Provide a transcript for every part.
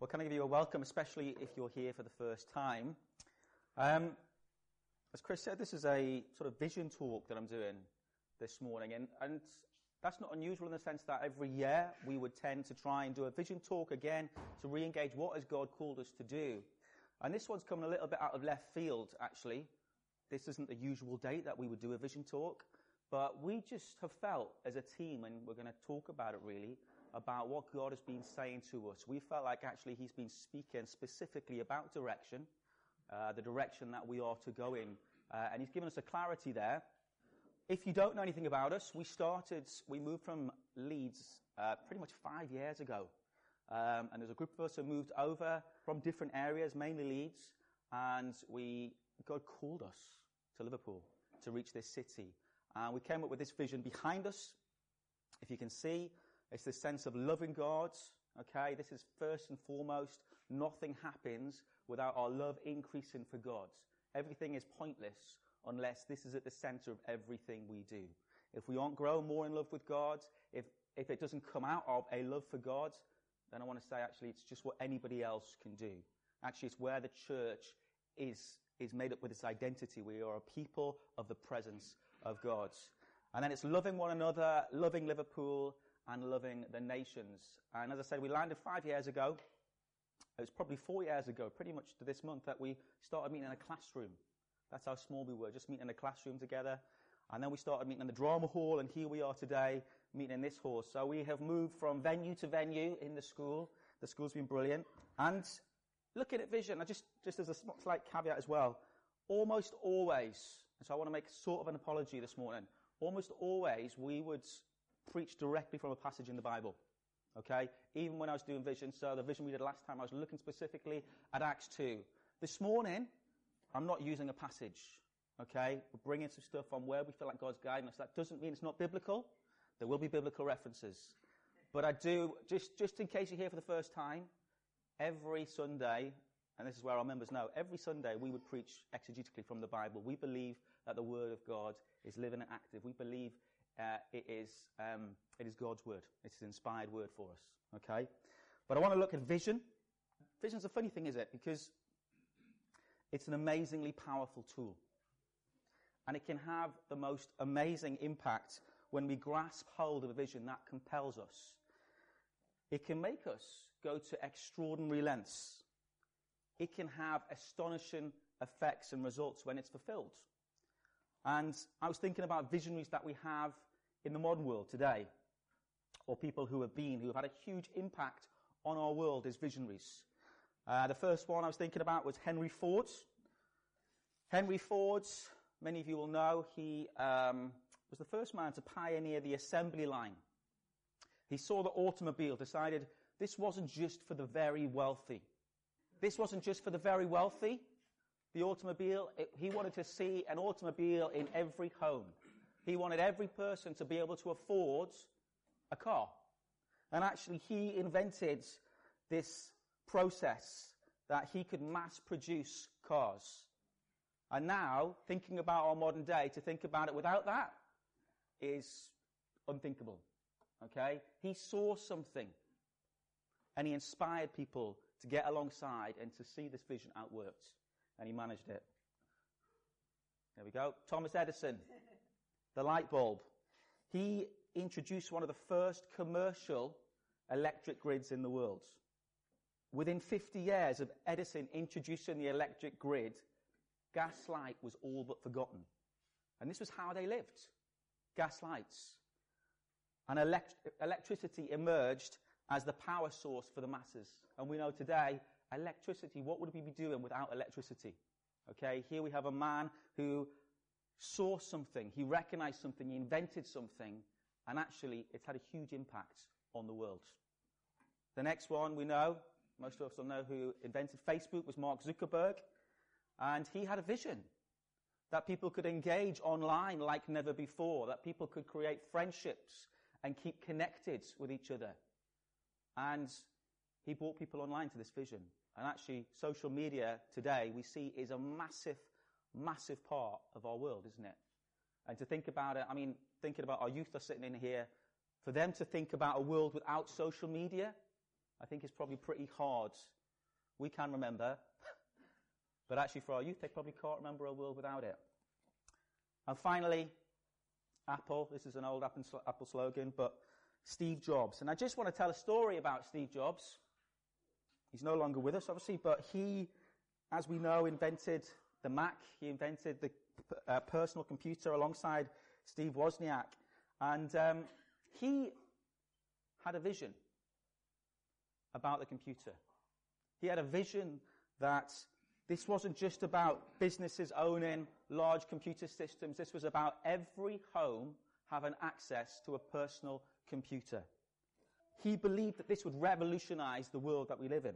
Well, can I give you a welcome, especially if you're here for the first time? Um, as Chris said, this is a sort of vision talk that I'm doing this morning, and, and that's not unusual in the sense that every year we would tend to try and do a vision talk again to re-engage what has God called us to do. And this one's coming a little bit out of left field, actually. This isn't the usual date that we would do a vision talk, but we just have felt as a team, and we're going to talk about it really, about what God has been saying to us. We felt like actually He's been speaking specifically about direction, uh, the direction that we are to go in, uh, and He's given us a clarity there. If you don't know anything about us, we started, we moved from Leeds uh, pretty much five years ago. Um, and there's a group of us who moved over from different areas, mainly Leeds, and we, God called us to Liverpool to reach this city. And we came up with this vision behind us. If you can see, it's this sense of loving God. Okay, this is first and foremost. Nothing happens without our love increasing for God. Everything is pointless unless this is at the center of everything we do. If we aren't growing more in love with God, if, if it doesn't come out of a love for God, then I want to say actually it's just what anybody else can do. Actually, it's where the church is, is made up with its identity. We are a people of the presence of God. And then it's loving one another, loving Liverpool, and loving the nations. And as I said, we landed five years ago. It was probably four years ago, pretty much to this month, that we started meeting in a classroom. That's how small we were, just meeting in a classroom together. And then we started meeting in the drama hall, and here we are today, meeting in this hall. So we have moved from venue to venue in the school. The school's been brilliant. And looking at vision, I just, just as a slight caveat as well, almost always, and so I want to make sort of an apology this morning, almost always we would preach directly from a passage in the Bible. Okay? Even when I was doing vision, so the vision we did last time, I was looking specifically at Acts 2. This morning, I'm not using a passage. Okay? We're bringing some stuff on where we feel like God's guiding us. That doesn't mean it's not biblical. There will be biblical references. But I do, just, just in case you're here for the first time, every Sunday, and this is where our members know, every Sunday we would preach exegetically from the Bible. We believe that the Word of God is living and active. We believe uh, it, is, um, it is God's word. It's an inspired word for us. Okay? But I want to look at vision. Vision's a funny thing, is it? Because it's an amazingly powerful tool. And it can have the most amazing impact when we grasp hold of a vision that compels us. It can make us go to extraordinary lengths. It can have astonishing effects and results when it's fulfilled. And I was thinking about visionaries that we have in the modern world today, or people who have been, who have had a huge impact on our world as visionaries. Uh, the first one I was thinking about was Henry Ford. Henry Ford, many of you will know, he um, was the first man to pioneer the assembly line. He saw the automobile, decided this wasn't just for the very wealthy. This wasn't just for the very wealthy. The automobile, it, he wanted to see an automobile in every home. He wanted every person to be able to afford a car. And actually, he invented this process that he could mass produce cars. And now, thinking about our modern day, to think about it without that is unthinkable. Okay? He saw something and he inspired people to get alongside and to see this vision outworked. And he managed it. There we go. Thomas Edison the light bulb. He introduced one of the first commercial electric grids in the world. Within 50 years of Edison introducing the electric grid, gaslight was all but forgotten. And this was how they lived. Gas lights. And elect- electricity emerged as the power source for the masses. And we know today, electricity, what would we be doing without electricity? Okay, here we have a man who saw something, he recognized something, he invented something, and actually it's had a huge impact on the world. The next one we know, most of us will know who invented Facebook was Mark Zuckerberg, and he had a vision that people could engage online like never before, that people could create friendships and keep connected with each other. And he brought people online to this vision. And actually, social media today we see is a massive massive part of our world, isn't it? And to think about it, I mean, thinking about our youth are sitting in here, for them to think about a world without social media, I think is probably pretty hard. We can remember, but actually for our youth, they probably can't remember a world without it. And finally, Apple. This is an old Apple slogan, but Steve Jobs. And I just want to tell a story about Steve Jobs. He's no longer with us, obviously, but he, as we know, invented the Mac. He invented the uh, personal computer alongside Steve Wozniak. And um, he had a vision about the computer. He had a vision that this wasn't just about businesses owning large computer systems. This was about every home having access to a personal computer. He believed that this would revolutionize the world that we live in.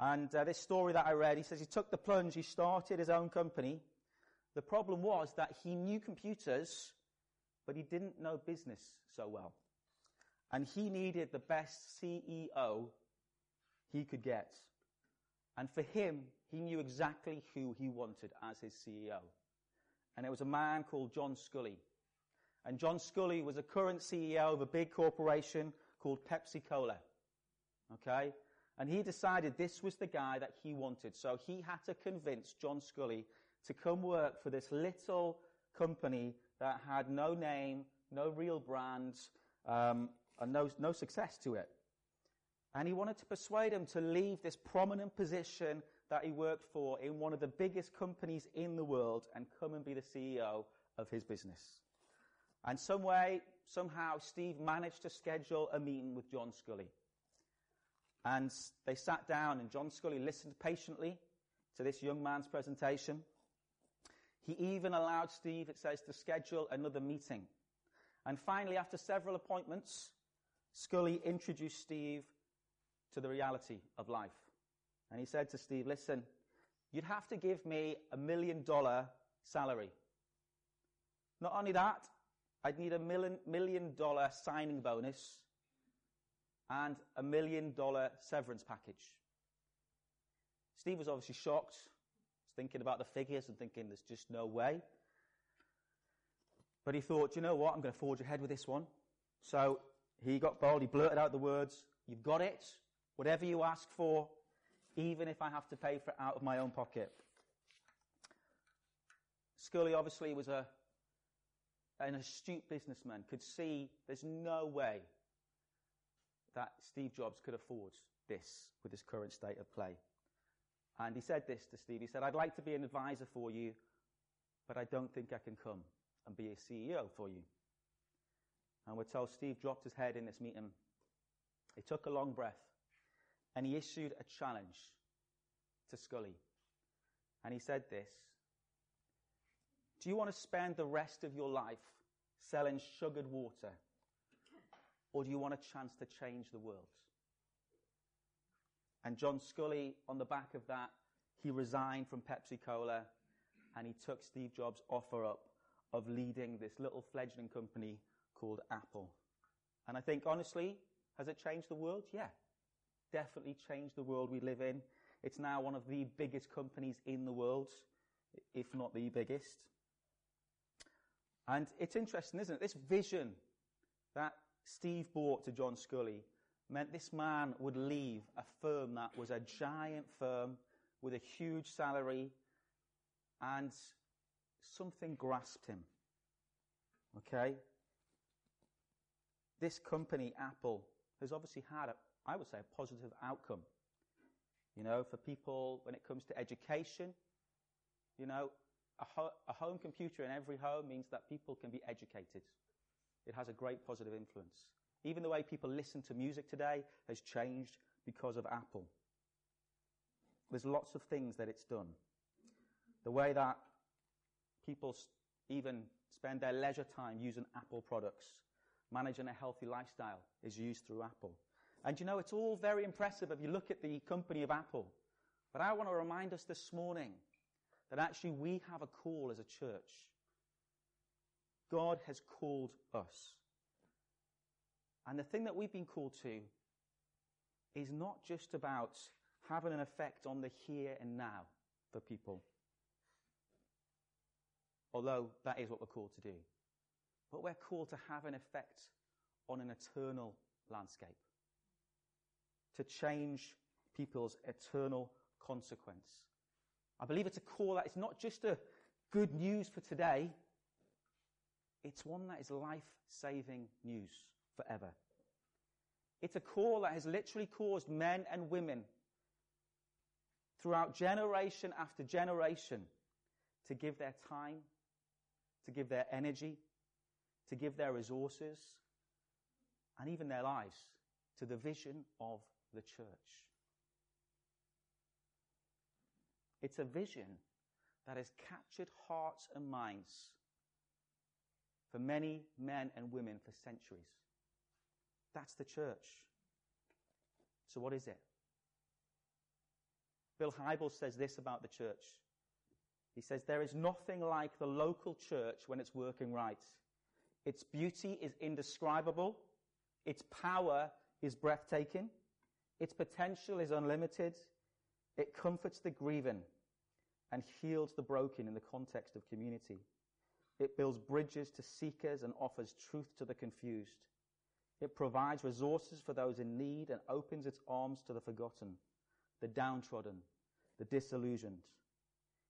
And uh, this story that I read, he says he took the plunge, he started his own company. The problem was that he knew computers, but he didn't know business so well. And he needed the best CEO he could get. And for him, he knew exactly who he wanted as his CEO. And it was a man called John Sculley. And John Sculley was a current CEO of a big corporation called Pepsi Cola. Okay? And he decided this was the guy that he wanted. So he had to convince John Sculley to come work for this little company that had no name, no real brand, um, and no, no success to it. And he wanted to persuade him to leave this prominent position that he worked for in one of the biggest companies in the world and come and be the CEO of his business. And some way, somehow, Steve managed to schedule a meeting with John Sculley. And they sat down, and John Sculley listened patiently to this young man's presentation. He even allowed Steve, it says, to schedule another meeting. And finally, after several appointments, Sculley introduced Steve to the reality of life. And he said to Steve, listen, you'd have to give me a million dollar salary. Not only that, I'd need a million, million dollar signing bonus and a million dollar severance package. Steve was obviously shocked, was thinking about the figures and thinking there's just no way. But he thought, you know what, I'm going to forge ahead with this one. So he got bold, he blurted out the words, you've got it, whatever you ask for, even if I have to pay for it out of my own pocket. Sculley obviously was a, an astute businessman, could see there's no way that Steve Jobs could afford this with his current state of play. And he said this to Steve. He said, I'd like to be an advisor for you, but I don't think I can come and be a CEO for you. And we're told Steve dropped his head in this meeting. He took a long breath and he issued a challenge to Sculley. And he said this Do you want to spend the rest of your life selling sugared water? Or do you want a chance to change the world? And John Sculley, on the back of that, he resigned from Pepsi Cola and he took Steve Jobs' offer up of leading this little fledgling company called Apple. And I think, honestly, has it changed the world? Yeah definitely changed the world we live in. It's now one of the biggest companies in the world, if not the biggest. And it's interesting, isn't it? This vision that Steve bought to John Sculley meant this man would leave a firm that was a giant firm with a huge salary and something grasped him. Okay? This company, Apple, has obviously had a, I would say, a positive outcome. You know, for people when it comes to education, you know, a, ho- a home computer in every home means that people can be educated. It has a great positive influence. Even the way people listen to music today has changed because of Apple. There's lots of things that it's done. The way that people even spend their leisure time using Apple products, managing a healthy lifestyle is used through Apple. And you know, it's all very impressive if you look at the company of Apple. But I want to remind us this morning that actually we have a call as a church. God has called us. And the thing that we've been called to is not just about having an effect on the here and now for people. Although that is what we're called to do. But we're called to have an effect on an eternal landscape to change people's eternal consequence. I believe it's a call that is not just a good news for today, it's one that is life saving news forever. It's a call that has literally caused men and women throughout generation after generation to give their time, to give their energy, to give their resources, and even their lives to the vision of the church. It's a vision that has captured hearts and minds for many men and women for centuries. That's the church. So, what is it? Bill Hybels says this about the church. He says, There is nothing like the local church when it's working right. Its beauty is indescribable, its power is breathtaking, its potential is unlimited, it comforts the grieving and heals the broken in the context of community. It builds bridges to seekers and offers truth to the confused. It provides resources for those in need and opens its arms to the forgotten, the downtrodden, the disillusioned.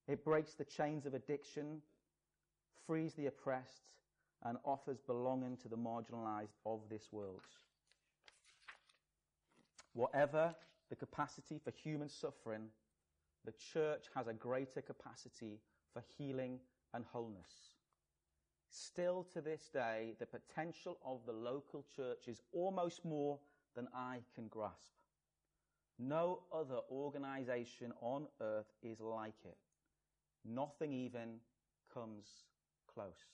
It breaks the chains of addiction, frees the oppressed, and offers belonging to the marginalized of this world. Whatever the capacity for human suffering, the church has a greater capacity for healing and wholeness. Still to this day, the potential of the local church is almost more than I can grasp. No other organization on earth is like it. Nothing even comes close.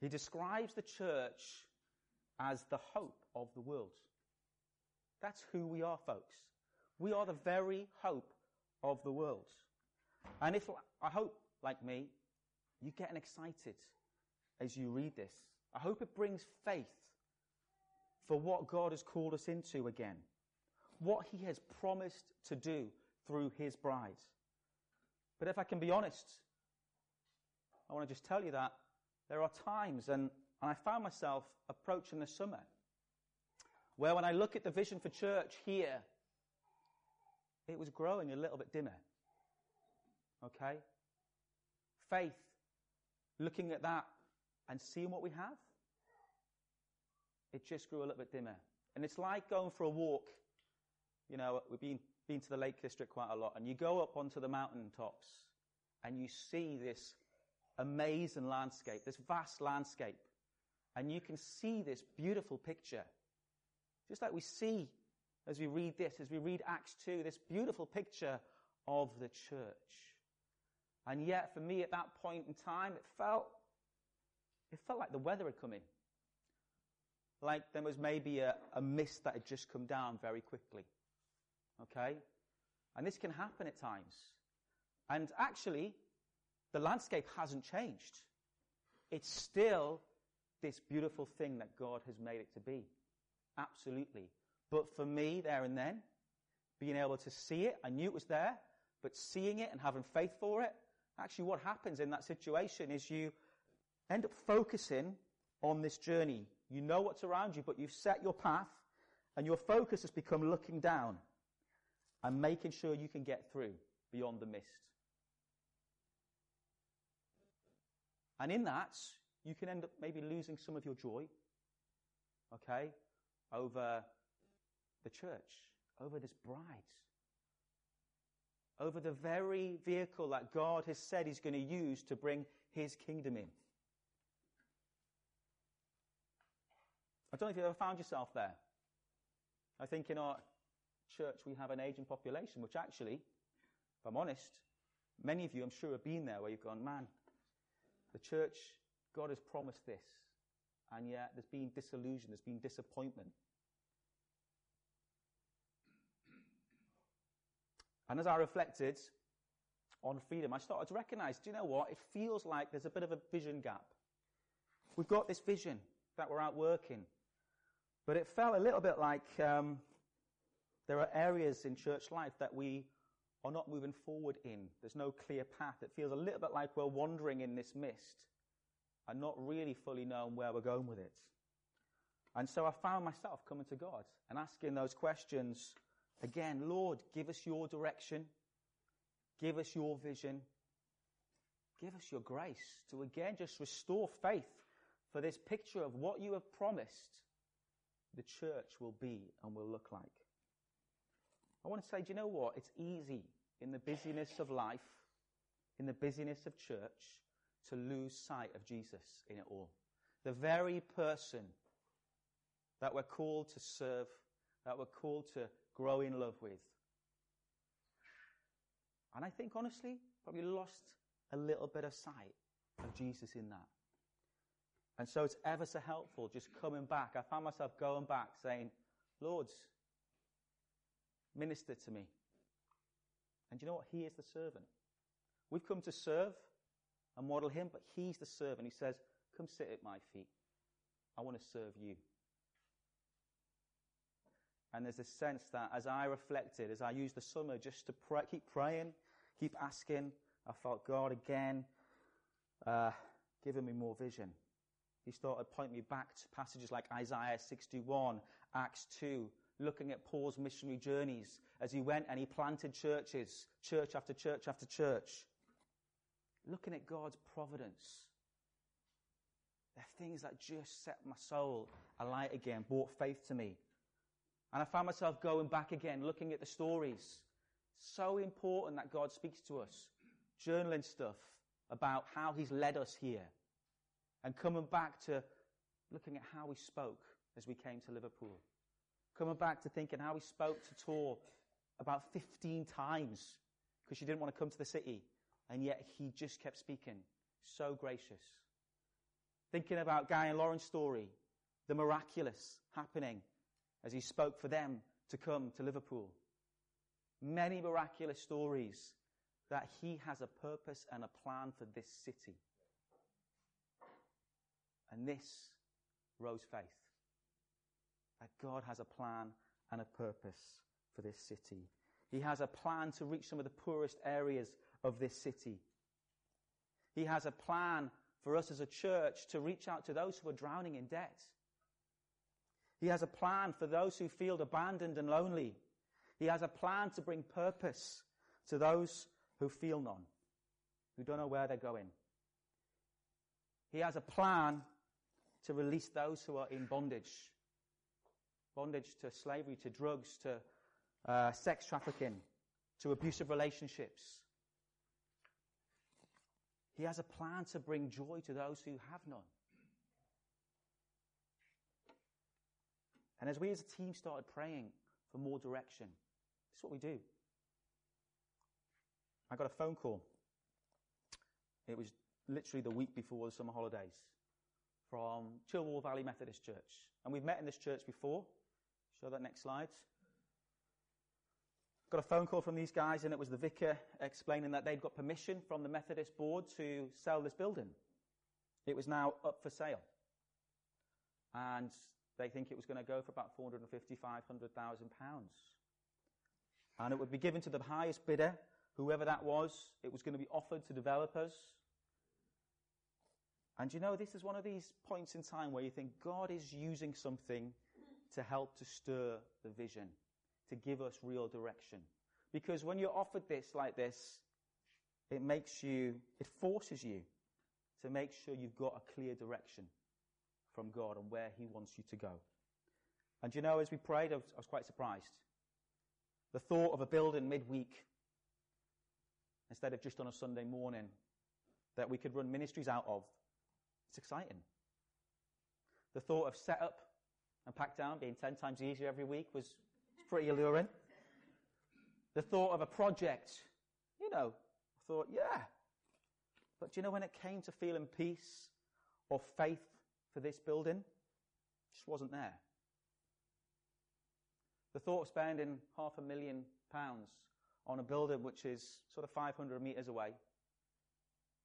He describes the church as the hope of the world. That's who we are, folks. We are the very hope of the world. And if, I hope, like me, you're getting excited as you read this. I hope it brings faith for what God has called us into again, what He has promised to do through His bride. But if I can be honest, I want to just tell you that there are times, and, and I found myself approaching the summer, where when I look at the vision for church here, it was growing a little bit dimmer. Okay? Faith, looking at that and seeing what we have, it just grew a little bit dimmer. And it's like going for a walk. You know, we've been, been to the Lake District quite a lot, and you go up onto the mountain tops and you see this amazing landscape, this vast landscape, and you can see this beautiful picture. Just like we see as we read this, as we read Acts 2, this beautiful picture of the church. And yet, for me at that point in time, it felt, it felt like the weather had come in. Like there was maybe a, a mist that had just come down very quickly. Okay? And this can happen at times. And actually, the landscape hasn't changed. It's still this beautiful thing that God has made it to be. Absolutely. But for me, there and then, being able to see it, I knew it was there, but seeing it and having faith for it, actually what happens in that situation is you end up focusing on this journey. You know what's around you, but you've set your path, and your focus has become looking down and making sure you can get through beyond the mist. And in that, you can end up maybe losing some of your joy, okay, over the church, over this bride, over the very vehicle that God has said He's going to use to bring His kingdom in. I don't know if you've ever found yourself there. I think in our church we have an aging population, which actually, if I'm honest, many of you I'm sure have been there where you've gone, man, the church, God has promised this, and yet there's been disillusion, there's been disappointment. And as I reflected on freedom, I started to recognize, do you know what? It feels like there's a bit of a vision gap. We've got this vision that we're out working, but it felt a little bit like um, there are areas in church life that we are not moving forward in. There's no clear path. It feels a little bit like we're wandering in this mist. and not really fully knowing where we're going with it. And so I found myself coming to God and asking those questions again Lord, give us your direction, give us your vision, give us your grace to again just restore faith for this picture of what you have promised the church will be and will look like. I want to say, do you know what? It's easy in the busyness of life, in the busyness of church, to lose sight of Jesus in it all. The very person that we're called to serve, that we're called to grow in love with. And I think, honestly, probably lost a little bit of sight of Jesus in that. And so it's ever so helpful just coming back. I found myself going back saying, Lord, minister to me. And you know what? He is the servant. We've come to serve and model him, but he's the servant. He says, Come sit at my feet. I want to serve you. And there's a sense that as I reflected, as I used the summer just to pray, keep praying, keep asking, I felt God again uh, giving me more vision. He started pointing me back to passages like Isaiah 61, Acts 2, looking at Paul's missionary journeys as he went and he planted churches, church after church after church. Looking at God's providence. They're things that just set my soul alight again, brought faith to me. And I found myself going back again, looking at the stories. So important that God speaks to us. Journaling stuff about how He's led us here. And coming back to looking at how He spoke as we came to Liverpool. Coming back to thinking how He spoke to Tor about 15 times because she didn't want to come to the city. And yet He just kept speaking. So gracious. Thinking about Guy and Lauren's story, the miraculous happening as he spoke for them to come to Liverpool. Many miraculous stories that he has a purpose and a plan for this city. And this rose faith. That God has a plan and a purpose for this city. He has a plan to reach some of the poorest areas of this city. He has a plan for us as a church to reach out to those who are drowning in debt. He has a plan for those who feel abandoned and lonely. He has a plan to bring purpose to those who feel none, who don't know where they're going. He has a plan to release those who are in bondage bondage to slavery, to drugs, to uh, sex trafficking, to abusive relationships. He has a plan to bring joy to those who have none. And as we as a team started praying for more direction, is what we do. I got a phone call. It was literally the week before the summer holidays from Childwall Valley Methodist Church. And we've met in this church before. Show that next slide. Got a phone call from these guys, and it was the vicar explaining that they'd got permission from the Methodist board to sell this building. It was now up for sale. And they think it was going to go for about 450, 500,000 pounds. And it would be given to the highest bidder, whoever that was. It was going to be offered to developers. And you know, this is one of these points in time where you think God is using something to help to stir the vision, to give us real direction. Because when you're offered this like this, it makes you, it forces you to make sure you've got a clear direction from God and where He wants you to go. And you know, as we prayed, I was, I was quite surprised. The thought of a building midweek, instead of just on a Sunday morning, that we could run ministries out of, it's exciting. The thought of set up and pack down being 10 times easier every week was pretty alluring. The thought of a project, you know, I thought, yeah. But you know when it came to feeling peace or faith for this building just wasn't there. The thought of spending half a million pounds on a building which is sort of 500 metres away,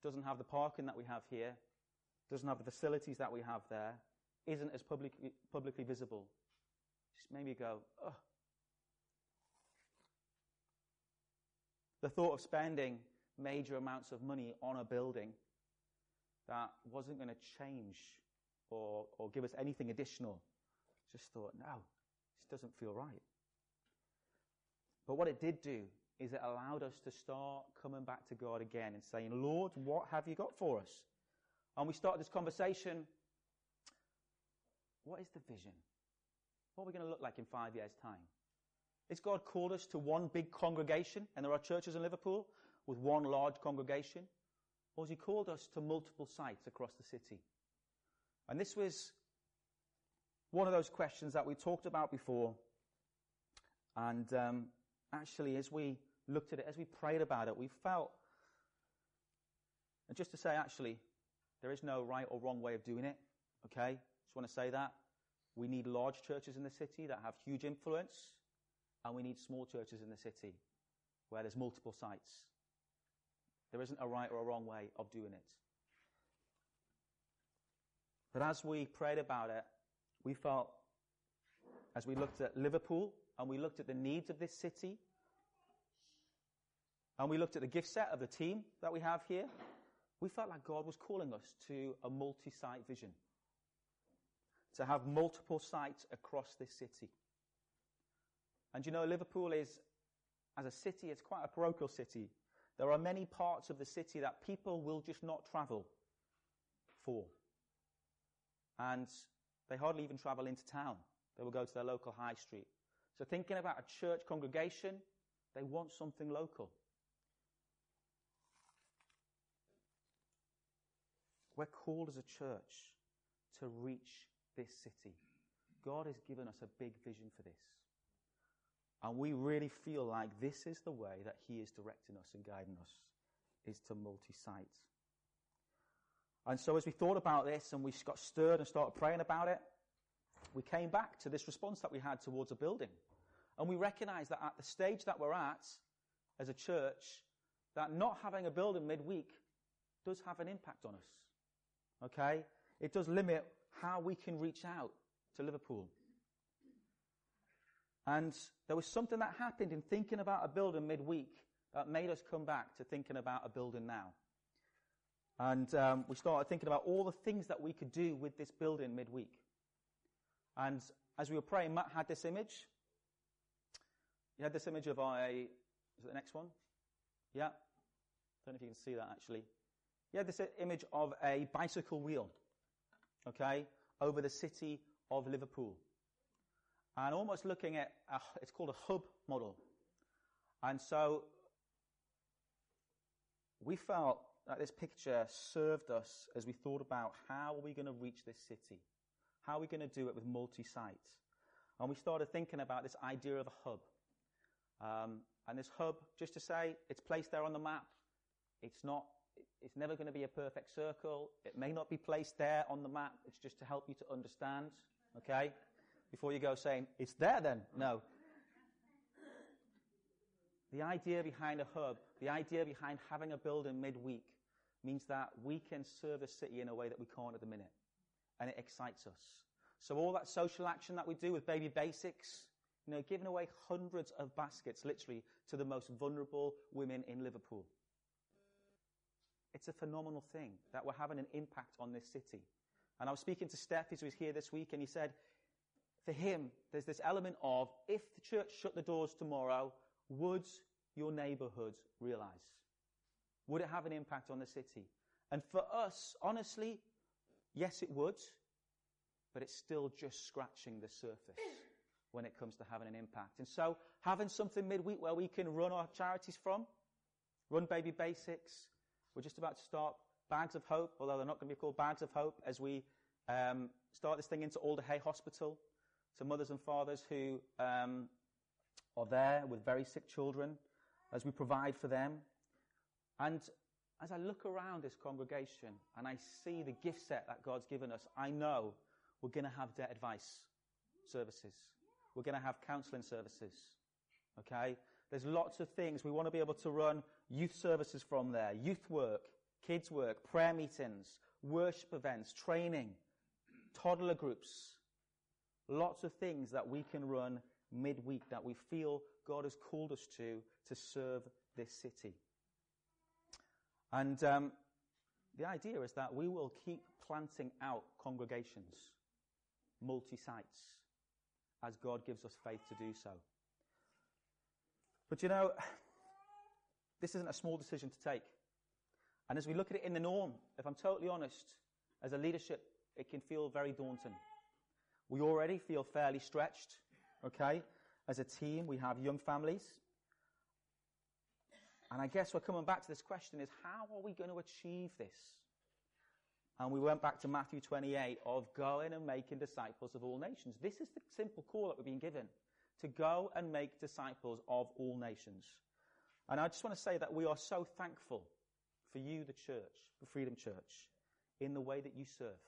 doesn't have the parking that we have here, doesn't have the facilities that we have there, isn't as publicly, publicly visible, just made me go, ugh. The thought of spending major amounts of money on a building that wasn't going to change or, or give us anything additional. Just thought, no, this doesn't feel right. But what it did do is it allowed us to start coming back to God again and saying, Lord, what have you got for us? And we started this conversation. What is the vision? What are we going to look like in five years' time? Is God called us to one big congregation, and there are churches in Liverpool with one large congregation? Or has He called us to multiple sites across the city? And this was one of those questions that we talked about before. And um, actually, as we looked at it, as we prayed about it, we felt, and just to say, actually, there is no right or wrong way of doing it. Okay? Just want to say that. We need large churches in the city that have huge influence, and we need small churches in the city where there's multiple sites. There isn't a right or a wrong way of doing it. But as we prayed about it, we felt, as we looked at Liverpool and we looked at the needs of this city, and we looked at the gift set of the team that we have here, we felt like God was calling us to a multi site vision. To have multiple sites across this city. And you know, Liverpool is, as a city, it's quite a parochial city. There are many parts of the city that people will just not travel for. And they hardly even travel into town. They will go to their local high street. So thinking about a church congregation, they want something local. We're called as a church to reach this city. God has given us a big vision for this. And we really feel like this is the way that He is directing us and guiding us, is to multi-site. And so as we thought about this and we got stirred and started praying about it, we came back to this response that we had towards a building. And we recognized that at the stage that we're at as a church, that not having a building midweek does have an impact on us. Okay? It does limit how we can reach out to Liverpool. And there was something that happened in thinking about a building midweek that made us come back to thinking about a building now. And um, we started thinking about all the things that we could do with this building midweek. And as we were praying, Matt had this image. He had this image of a, is it the next one? Yeah. I Don't know if you can see that actually. He had this image of a bicycle wheel, okay, over the city of Liverpool. And almost looking at, a, it's called a hub model. And so we felt that this picture served us as we thought about how are we going to reach this city? How are we going to do it with multi-site? And we started thinking about this idea of a hub. Um, and this hub, just to say, it's placed there on the map. It's not it's never going to be a perfect circle. It may not be placed there on the map. It's just to help you to understand. Okay? Before you go saying, it's there then. No. The idea behind a hub, the idea behind having a building midweek means that we can serve the city in a way that we can't at the minute. And it excites us. So all that social action that we do with baby basics, you know, giving away hundreds of baskets literally to the most vulnerable women in Liverpool. It's a phenomenal thing that we're having an impact on this city. And I was speaking to Steph, who was here this week, and he said, for him, there's this element of if the church shut the doors tomorrow, would your neighborhood realize? Would it have an impact on the city? And for us, honestly, yes, it would, but it's still just scratching the surface when it comes to having an impact. And so, having something midweek where we can run our charities from, run baby basics, we're just about to start Bags of Hope, although they're not going to be called Bags of Hope, as we um, start this thing into Alder Hey Hospital to mothers and fathers who um, are there with very sick children, as we provide for them. And as I look around this congregation and I see the gift set that God's given us, I know we're going to have debt advice services. We're going to have counseling services. Okay? There's lots of things. We want to be able to run youth services from there, youth work, kids work, prayer meetings, worship events, training, toddler groups. Lots of things that we can run midweek that we feel God has called us to to serve this city. And um, the idea is that we will keep planting out congregations, multi sites, as God gives us faith to do so. But you know, this isn't a small decision to take. And as we look at it in the norm, if I'm totally honest, as a leadership, it can feel very daunting. We already feel fairly stretched, okay? As a team, we have young families. And I guess we're coming back to this question is how are we going to achieve this? And we went back to Matthew 28 of going and making disciples of all nations. This is the simple call that we're being given to go and make disciples of all nations. And I just want to say that we are so thankful for you, the church, the Freedom Church, in the way that you serve.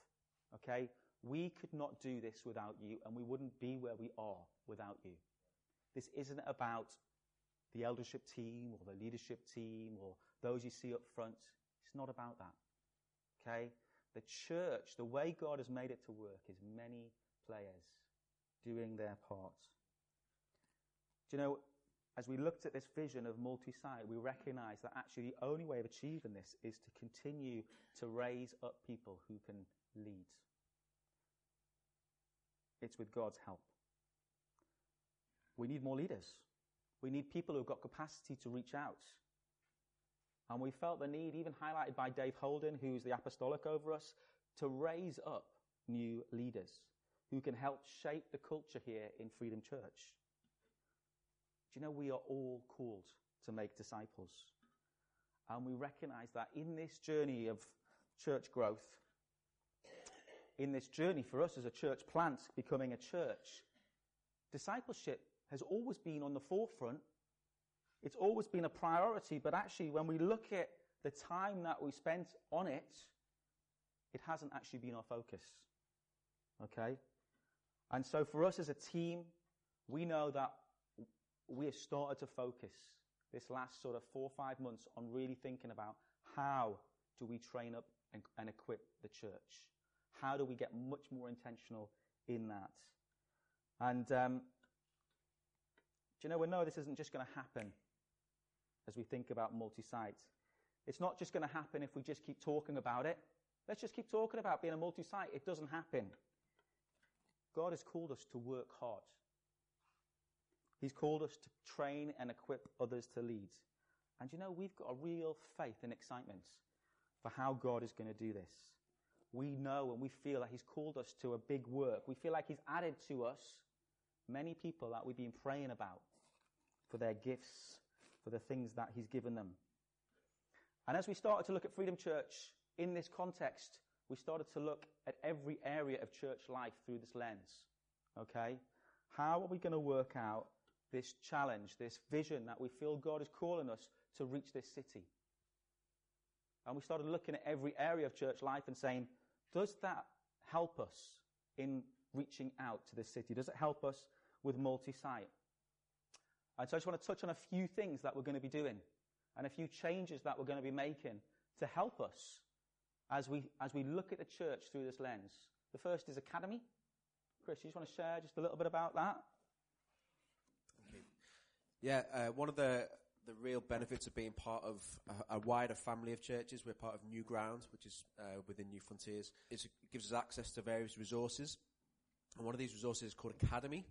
Okay? We could not do this without you, and we wouldn't be where we are without you. This isn't about the eldership team or the leadership team or those you see up front. It's not about that. Okay? The church, the way God has made it to work, is many players doing their part. Do you know, as we looked at this vision of multi site, we recognize that actually the only way of achieving this is to continue to raise up people who can lead. It's with God's help. We need more leaders. We need people who've got capacity to reach out. And we felt the need, even highlighted by Dave Holden, who's the apostolic over us, to raise up new leaders who can help shape the culture here in Freedom Church. Do you know we are all called to make disciples? And we recognize that in this journey of church growth, in this journey for us as a church plant becoming a church, discipleship has always been on the forefront. It's always been a priority, but actually, when we look at the time that we spent on it, it hasn't actually been our focus. Okay? And so for us as a team, we know that we have started to focus this last sort of four or five months on really thinking about how do we train up and, and equip the church? How do we get much more intentional in that? And um, do you know, we know this isn't just going to happen as we think about multi site. It's not just going to happen if we just keep talking about it. Let's just keep talking about being a multi site. It doesn't happen. God has called us to work hard. He's called us to train and equip others to lead. And you know, we've got a real faith and excitement for how God is going to do this. We know and we feel that He's called us to a big work. We feel like He's added to us many people that we've been praying about for their gifts, for the things that He's given them. And as we started to look at Freedom Church in this context, we started to look at every area of church life through this lens. Okay? How are we going to work out this challenge, this vision that we feel God is calling us to reach this city? And we started looking at every area of church life and saying, does that help us in reaching out to this city? Does it help us with multi site? And so I just want to touch on a few things that we're going to be doing and a few changes that we're going to be making to help us as we, as we look at the church through this lens. The first is Academy. Chris, you just want to share just a little bit about that? Yeah, uh, one of the the real benefits of being part of a, a, wider family of churches. We're part of New Ground, which is uh, within New Frontiers. It gives us access to various resources, and one of these resources is called Academy,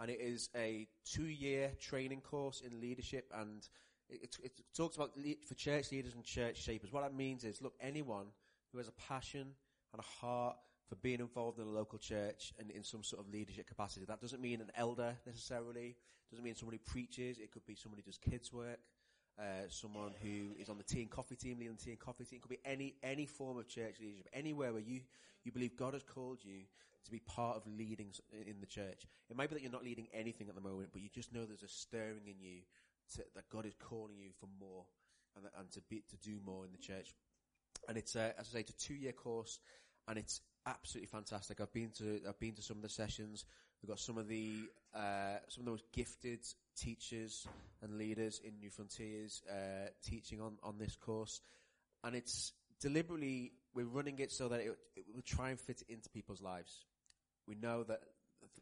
and it is a two-year training course in leadership, and it, it, it talks about le- for church leaders and church shapers. What that means is, look, anyone who has a passion and a heart for being involved in a local church and in some sort of leadership capacity. That doesn't mean an elder necessarily. Doesn't mean someone who preaches. It could be someone who does kids work. Uh, someone who is on the tea and coffee team, leading the tea and coffee team. It could be any any form of church leadership, anywhere where you you believe God has called you to be part of leading in the church. It might be that you're not leading anything at the moment, but you just know there's a stirring in you to, that God is calling you for more and, and to be to do more in the church. And it's a, as I say, it's a two year course, and it's absolutely fantastic. I've been to I've been to some of the sessions. We've got some of the uh, some of the most gifted teachers and leaders in New Frontiers uh, teaching on on this course, and it's deliberately we're running it so that it, it will try and fit into people's lives. We know that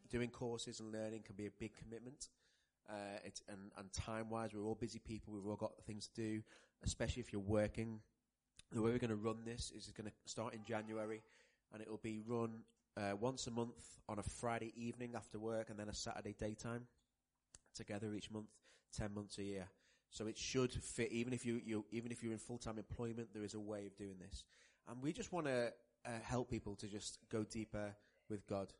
doing courses and learning can be a big commitment. Uh, and, and time wise, we're all busy people. We've all got things to do, especially if you're working the way we're going to run this is it's going to start in January, and it will be run uh, once a month on a Friday evening after work, and then a Saturday daytime together each month, ten months a year. So it should fit, even if you, you even if you're in full time employment, there is a way of doing this, and we just want to uh, help people to just go deeper with God.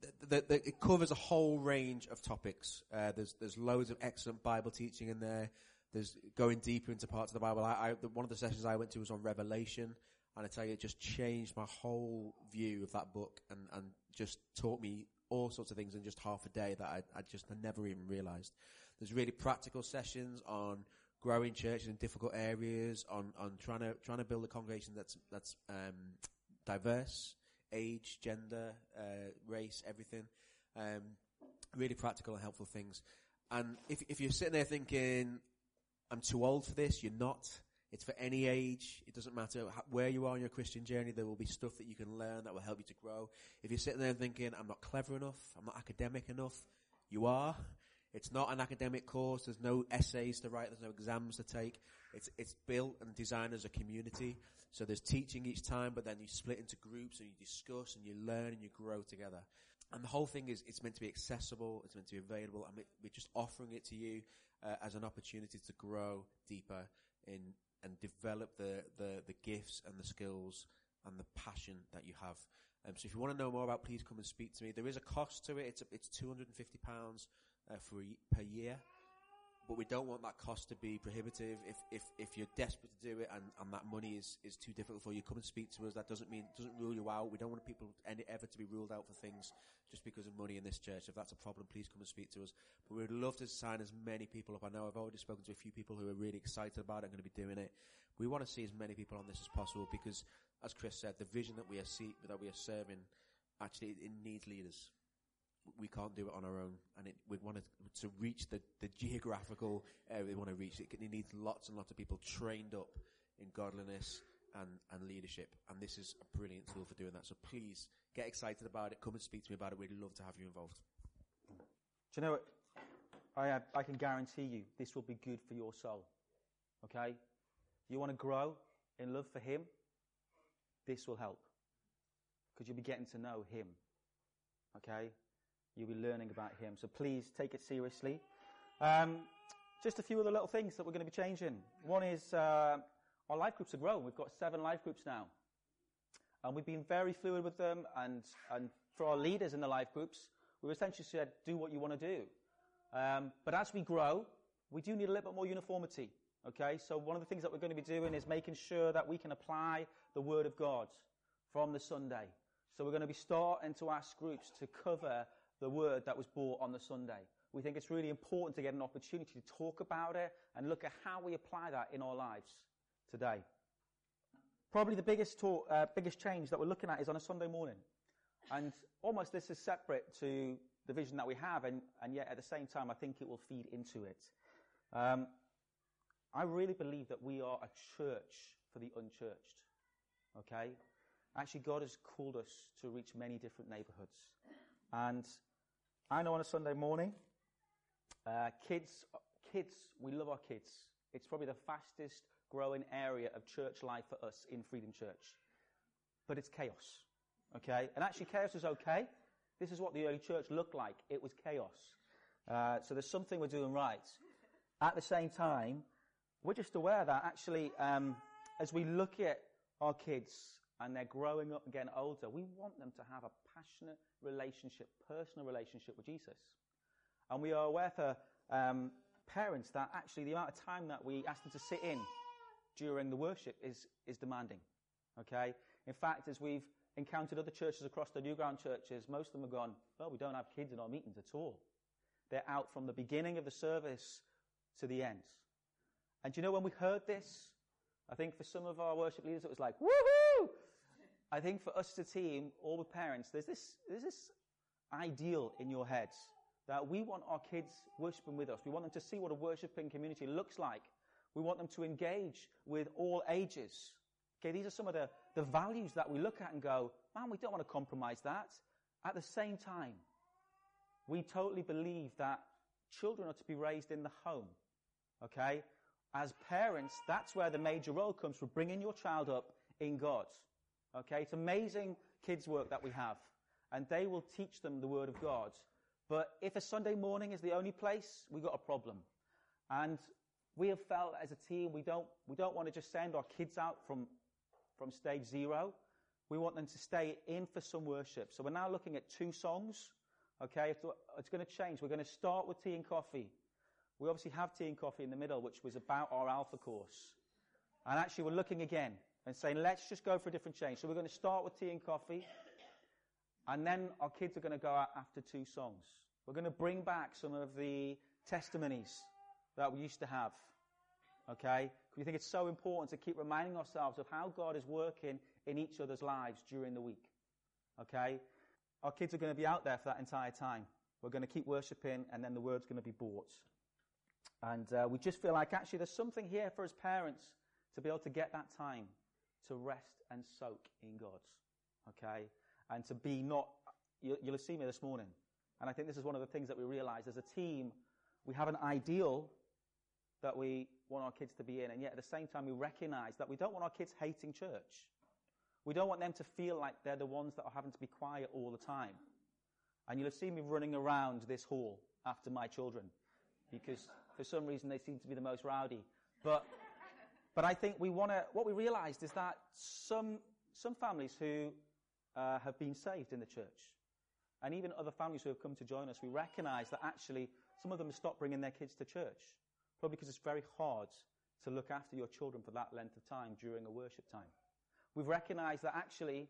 The, the, the, it covers a whole range of topics. Uh, there's there's loads of excellent Bible teaching in there. There's going deeper into parts of the Bible. I, I, the, one of the sessions I went to was on Revelation, and I tell you, it just changed my whole view of that book, and, and just taught me all sorts of things in just half a day that I, I just never even realized. There's really practical sessions on growing churches in difficult areas, on, on trying to trying to build a congregation that's that's um, diverse, age, gender, uh, race, everything. Um, really practical and helpful things. And if if you're sitting there thinking, I'm too old for this, you're not. It's for any age. It doesn't matter where you are on your Christian journey. There will be stuff that you can learn that will help you to grow. If you're sitting there thinking, I'm not clever enough, I'm not academic enough, you are. It's not an academic course. There's no essays to write. There's no exams to take. It's, it's built and designed as a community. So there's teaching each time, but then you split into groups and you discuss and you learn and you grow together. And the whole thing is, it's meant to be accessible. It's meant to be available. Mean, we're just offering it to you uh, as an opportunity to grow deeper in and develop the, the, the gifts and the skills and the passion that you have. Um, so if you want to know more about, please come and speak to me. There is a cost to it. It's, it's 250 pounds uh, for per year but we don't want that cost to be prohibitive. If if if you're desperate to do it and, and that money is, is too difficult for you, come and speak to us. That doesn't mean doesn't rule you out. We don't want people any, ever to be ruled out for things just because of money in this church. If that's a problem, please come and speak to us. But we'd love to sign as many people up. I know I've already spoken to a few people who are really excited about it and going to be doing it. We want to see as many people on this as possible because, as Chris said, the vision that we are see, that we are serving actually it needs leaders we can't do it on our own, and it, we want to, reach the, the geographical area we want to reach. It, it needs lots and lots of people trained up in godliness and, and leadership, and this is a brilliant tool for doing that. So please get excited about it. Come and speak to me about it. We'd love to have you involved. Do you know what? I, I can guarantee you this will be good for your soul. Okay? You want to grow in love for Him? This will help. Because you'll be getting to know Him. Okay? You'll be learning about Him. So please take it seriously. Um, just a few other little things that we're going to be changing. One is uh, our life groups are growing. We've got seven life groups now. And we've been very fluid with them. And, and for our leaders in the life groups, we've essentially said, do what you want to do. Um, but as we grow, we do need a little bit more uniformity. Okay, so one of the things that we're going to be doing is making sure that we can apply the Word of God from the Sunday. So we're going to be starting to ask groups to cover the word that was brought on the Sunday. We think it's really important to get an opportunity to talk about it and look at how we apply that in our lives today. Probably the biggest, talk, uh, biggest change that we're looking at is on a Sunday morning. And almost this is separate to the vision that we have, and, and yet at the same time, I think it will feed into it. Um, I really believe that we are a church for the unchurched. Okay? Actually, God has called us to reach many different neighborhoods. And I know on a Sunday morning, uh, kids, kids, we love our kids. It's probably the fastest growing area of church life for us in Freedom Church. But it's chaos. Okay? And actually, chaos is okay. This is what the early church looked like. It was chaos. Uh, so there's something we're doing right. At the same time, we're just aware that actually, um, as we look at our kids and they're growing up and getting older, we want them to have a passionate relationship, personal relationship with Jesus. And we are aware for um, parents that actually the amount of time that we ask them to sit in during the worship is, is demanding. Okay? In fact, as we've encountered other churches across the New Ground churches, most of them have gone, well, we don't have kids in our meetings at all. They're out from the beginning of the service to the end. And you know when we heard this? I think for some of our worship leaders it was like, woohoo! I think for us as a team, all the parents, there's this, there's this ideal in your heads that we want our kids worshiping with us. We want them to see what a worshiping community looks like. We want them to engage with all ages. Okay, these are some of the, the values that we look at and go, man, we don't want to compromise that. At the same time, we totally believe that children are to be raised in the home. Okay? as parents, that's where the major role comes from bringing your child up in God. Okay? It's amazing kids' work that we have. And they will teach them the Word of God. But if a Sunday morning is the only place, we've got a problem. And we have felt as a team, we don't, we don't want to just send our kids out from, from stage zero. We want them to stay in for some worship. So we're now looking at two songs. Okay, it's going to change. We're going to start with tea and coffee. We obviously have tea and coffee in the middle, which was about our alpha course. And actually, we're looking again and saying, let's just go for a different change. So we're going to start with tea and coffee. And then our kids are going to go out after two songs. We're going to bring back some of the testimonies that we used to have. Okay? We think it's so important to keep reminding ourselves of how God is working in each other's lives during the week. Okay? Our kids are going to be out there for that entire time. We're going to keep worshipping, and then the word's going to be bought. And uh, we just feel like actually there's something here for us parents to be able to get that time to rest and soak in God. Okay? And to be not, you, you'll have seen me this morning. And I think this is one of the things that we realize as a team, we have an ideal that we want our kids to be in, and yet at the same time, we recognize that we don't want our kids hating church. We don't want them to feel like they're the ones that are having to be quiet all the time. And you'll have seen me running around this hall after my children because for some reason they seem to be the most rowdy. But, but I think we want to, what we realized is that some, some families who uh, have been saved in the church, and even other families who have come to join us, we recognize that actually some of them stopped bringing their kids to church. Probably because it's very hard to look after your children for that length of time during a worship time. We've recognized that actually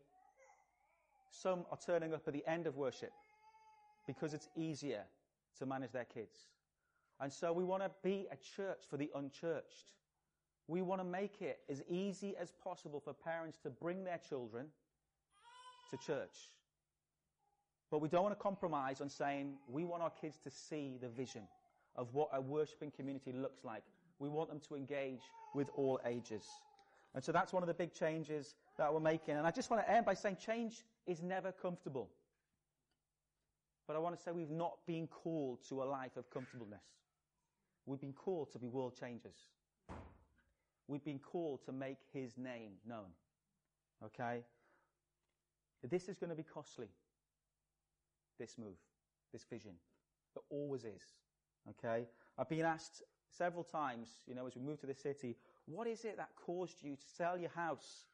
some are turning up at the end of worship because it's easier to manage their kids. And so we want to be a church for the unchurched. We want to make it as easy as possible for parents to bring their children to church. But we don't want to compromise on saying we want our kids to see the vision of what a worshiping community looks like. We want them to engage with all ages. And so that's one of the big changes that we're making. And I just want to end by saying change is never comfortable. But I want to say we've not been called to a life of comfortableness. We've been called to be world changers. We've been called to make his name known. Okay? This is going to be costly this move, this vision. It always is. Okay? I've been asked several times, you know, as we move to the city, what is it that caused you to sell your house,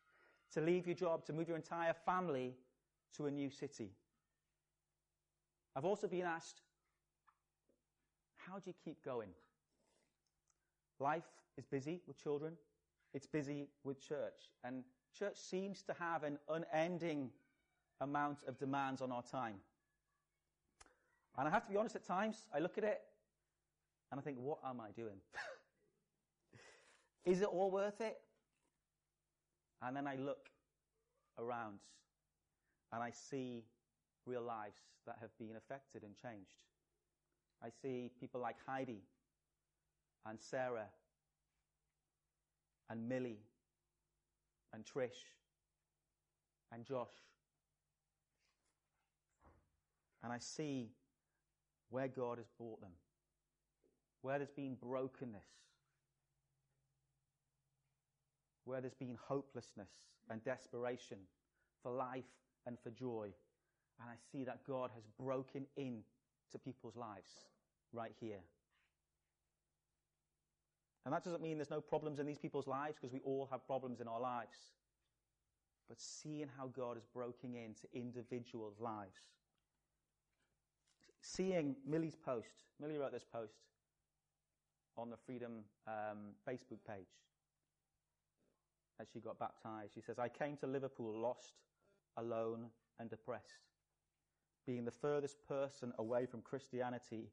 to leave your job, to move your entire family to a new city? I've also been asked, how do you keep going? Life is busy with children. It's busy with church. And church seems to have an unending amount of demands on our time. And I have to be honest, at times, I look at it and I think, what am I doing? Is it all worth it? And then I look around and I see real lives that have been affected and changed. I see people like Heidi and Sarah and Millie and Trish and Josh. And I see where God has brought them, where there's been brokenness, where there's been hopelessness and desperation for life and for joy. And I see that God has broken in to people's lives right here. And that doesn't mean there's no problems in these people's lives because we all have problems in our lives. But seeing how God is broken into individuals' lives seeing Millie's post, Millie wrote this post on the Freedom um, Facebook page as she got baptized. She says, I came to Liverpool lost, alone, and depressed. Being the furthest person away from Christianity,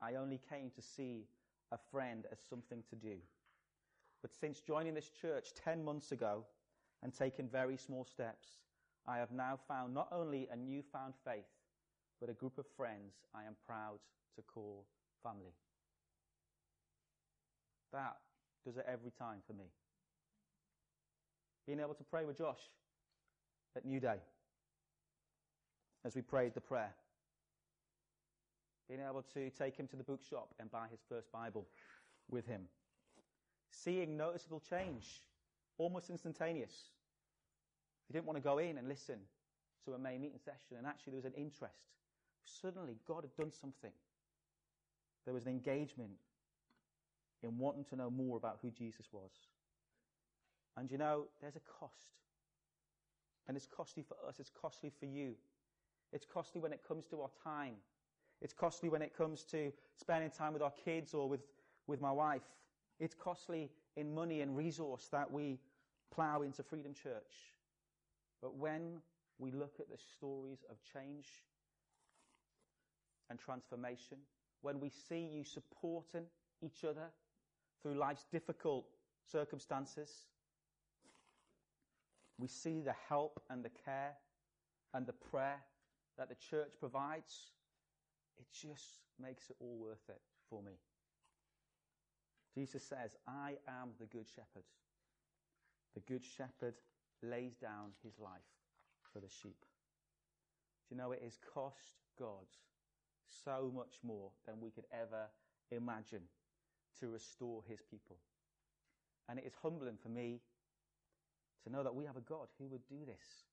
I only came to see a friend as something to do. But since joining this church 10 months ago and taking very small steps, I have now found not only a newfound faith, but a group of friends I am proud to call family. That does it every time for me. Being able to pray with Josh at New Day as we prayed the prayer. Being able to take him to the bookshop and buy his first Bible with him. seeing noticeable change, almost instantaneous. He didn't want to go in and listen to a May meeting session, and actually there was an interest. Suddenly, God had done something. There was an engagement in wanting to know more about who Jesus was. And you know, there's a cost. And it's costly for us, it's costly for you. It's costly when it comes to our time. It's costly when it comes to spending time with our kids or with, with my wife. It's costly in money and resource that we plow into Freedom Church. But when we look at the stories of change and transformation, when we see you supporting each other through life's difficult circumstances, we see the help and the care and the prayer that the church provides. It just makes it all worth it for me. Jesus says, I am the good shepherd. The good shepherd lays down his life for the sheep. Do you know it has cost God so much more than we could ever imagine to restore his people? And it is humbling for me to know that we have a God who would do this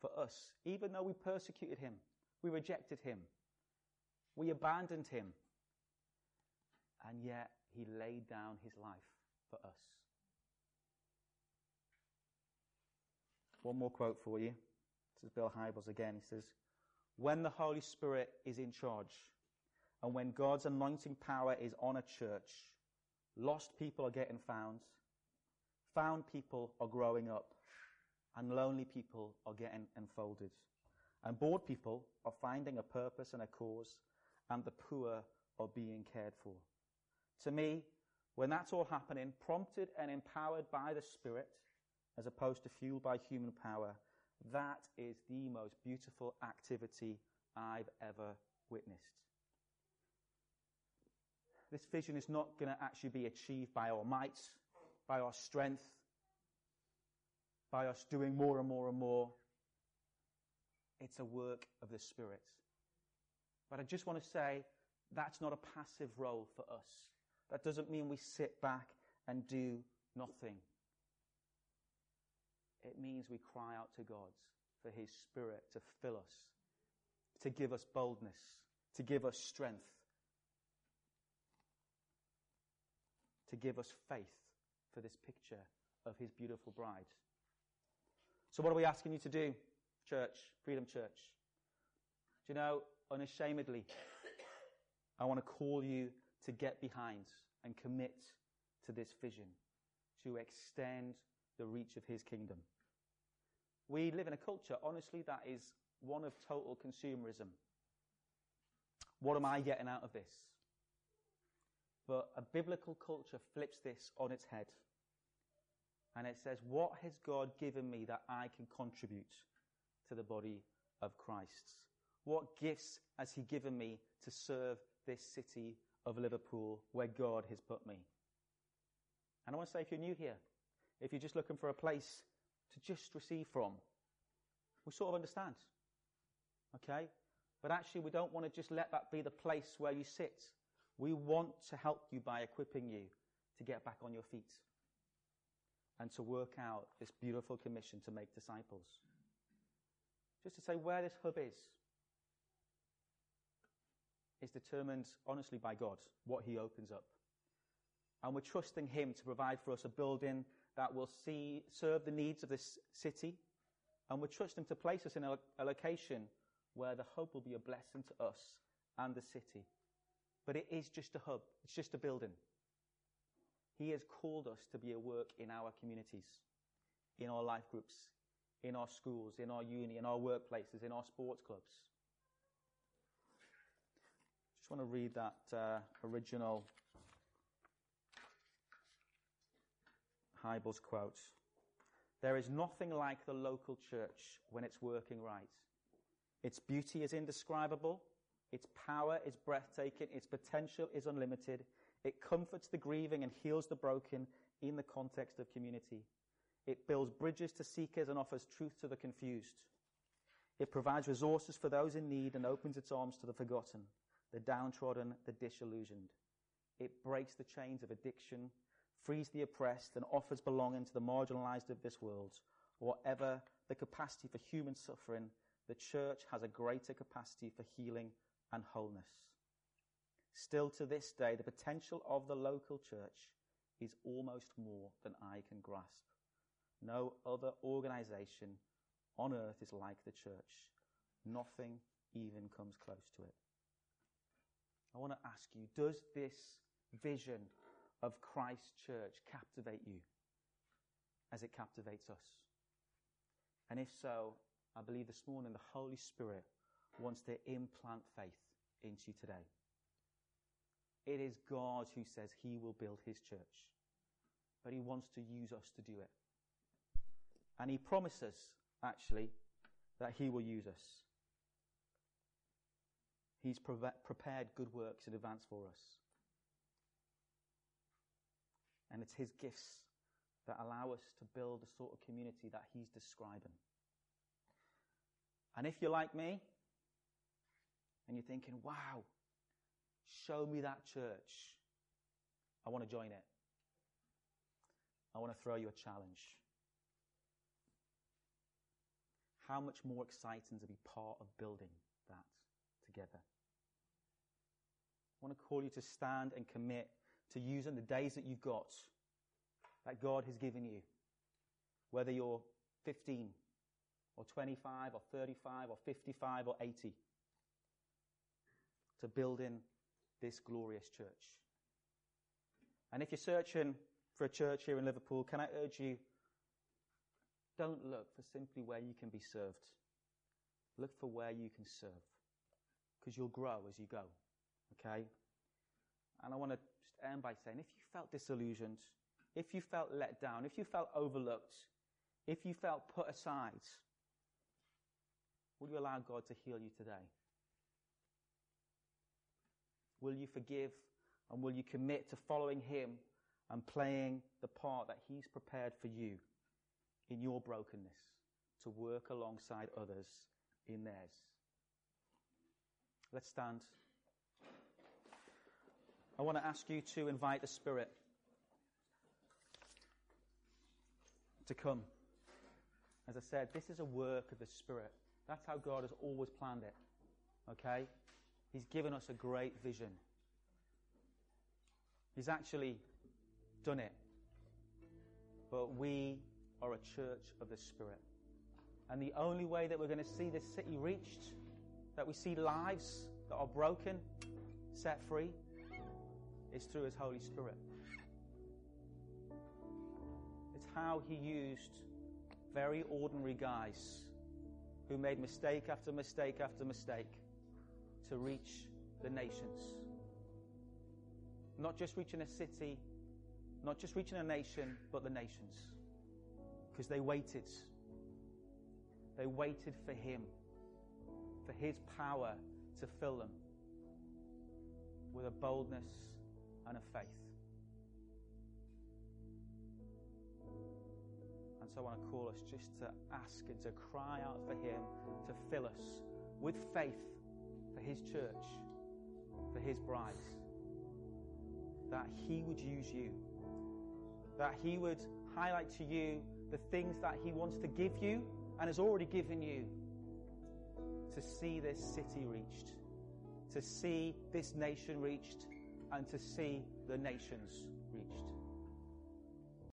for us, even though we persecuted him, we rejected him, we abandoned him, and yet he laid down his life for us. One more quote for you. This is Bill Hybels again. He says, When the Holy Spirit is in charge, and when God's anointing power is on a church, lost people are getting found, found people are growing up, and lonely people are getting enfolded. And bored people are finding a purpose and a cause, and the poor are being cared for. To me, when that's all happening, prompted and empowered by the Spirit, as opposed to fueled by human power, that is the most beautiful activity I've ever witnessed. This vision is not going to actually be achieved by our might, by our strength, by us doing more and more and more. It's a work of the Spirit. But I just want to say that's not a passive role for us. That doesn't mean we sit back and do nothing. It means we cry out to God for His Spirit to fill us, to give us boldness, to give us strength, to give us faith for this picture of His beautiful bride. So, what are we asking you to do, church, Freedom Church? Do you know, unashamedly, I want to call you to get behind and commit to this vision, to extend the reach of His kingdom. We live in a culture, honestly, that is one of total consumerism. What am I getting out of this? But a biblical culture flips this on its head. And it says, What has God given me that I can contribute to the body of Christ? What gifts has He given me to serve this city of Liverpool where God has put me? And I want to say, if you're new here, if you're just looking for a place to just receive from, we sort of understand. Okay? But actually, we don't want to just let that be the place where you sit. We want to help you by equipping you to get back on your feet and to work out this beautiful commission to make disciples. Just to say where this hub is, is determined honestly by God, what He opens up. And we're trusting Him to provide for us a building that will see, serve the needs of this city. And we're trusting Him to place us in a, a location where the hub will be a blessing to us and the city. But it is just a hub, it's just a building. He has called us to be a work in our communities, in our life groups, in our schools, in our uni, in our workplaces, in our sports clubs. Just want to read that uh, original Hybels quote. There is nothing like the local church when it's working right. Its beauty is indescribable. Its power is breathtaking. Its potential is unlimited. It comforts the grieving and heals the broken in the context of community. It builds bridges to seekers and offers truth to the confused. It provides resources for those in need and opens its arms to the forgotten, the downtrodden, the disillusioned. It breaks the chains of addiction, frees the oppressed, and offers belonging to the marginalized of this world. Whatever the capacity for human suffering, the church has a greater capacity for healing and wholeness. Still to this day, the potential of the local church is almost more than I can grasp. No other organization on earth is like the church. Nothing even comes close to it. I want to ask you, does this vision of Christ's church captivate you as it captivates us? And if so, I believe this morning the Holy Spirit wants to implant faith into you today. It is God who says he will build his church, but he wants to use us to do it. And he promises, actually, that he will use us. He's pre- prepared good works in advance for us. And it's his gifts that allow us to build the sort of community that he's describing. And if you're like me, and you're thinking, wow, show me that church, I want to join it. I want to throw you a challenge. How much more exciting to be part of building that together? I want to call you to stand and commit to using the days that you've got, that God has given you, whether you're 15 or 25 or 35 or 55 or 80, to build in this glorious church. And if you're searching for a church here in Liverpool, can I urge you, don't look for simply where you can be served. Look for where you can serve. Because you'll grow as you go. Okay? And I want to just end by saying if you felt disillusioned, if you felt let down, if you felt overlooked, if you felt put aside, will you allow God to heal you today? Will you forgive and will you commit to following Him and playing the part that He's prepared for you in your brokenness to work alongside others in theirs? Let's stand. I want to ask you to invite the Spirit to come. As I said, this is a work of the Spirit. That's how God has always planned it. Okay? He's given us a great vision. He's actually done it. But we are a church of the Spirit. And the only way that we're going to see this city reached, that we see lives that are broken, set free, is through His Holy Spirit. It's how He used very ordinary guys who made mistake after mistake after mistake to reach the nations. Not just reaching a city, not just reaching a nation, but the nations. Because they waited. They waited for Him, for His power to fill them with a boldness and a faith. And so I want to call us just to ask and to cry out for Him to fill us with faith for His church, for His bride. That He would use you, that He would highlight to you the things that He wants to give you and has already given you to see this city reached, to see this nation reached, and to see the nations.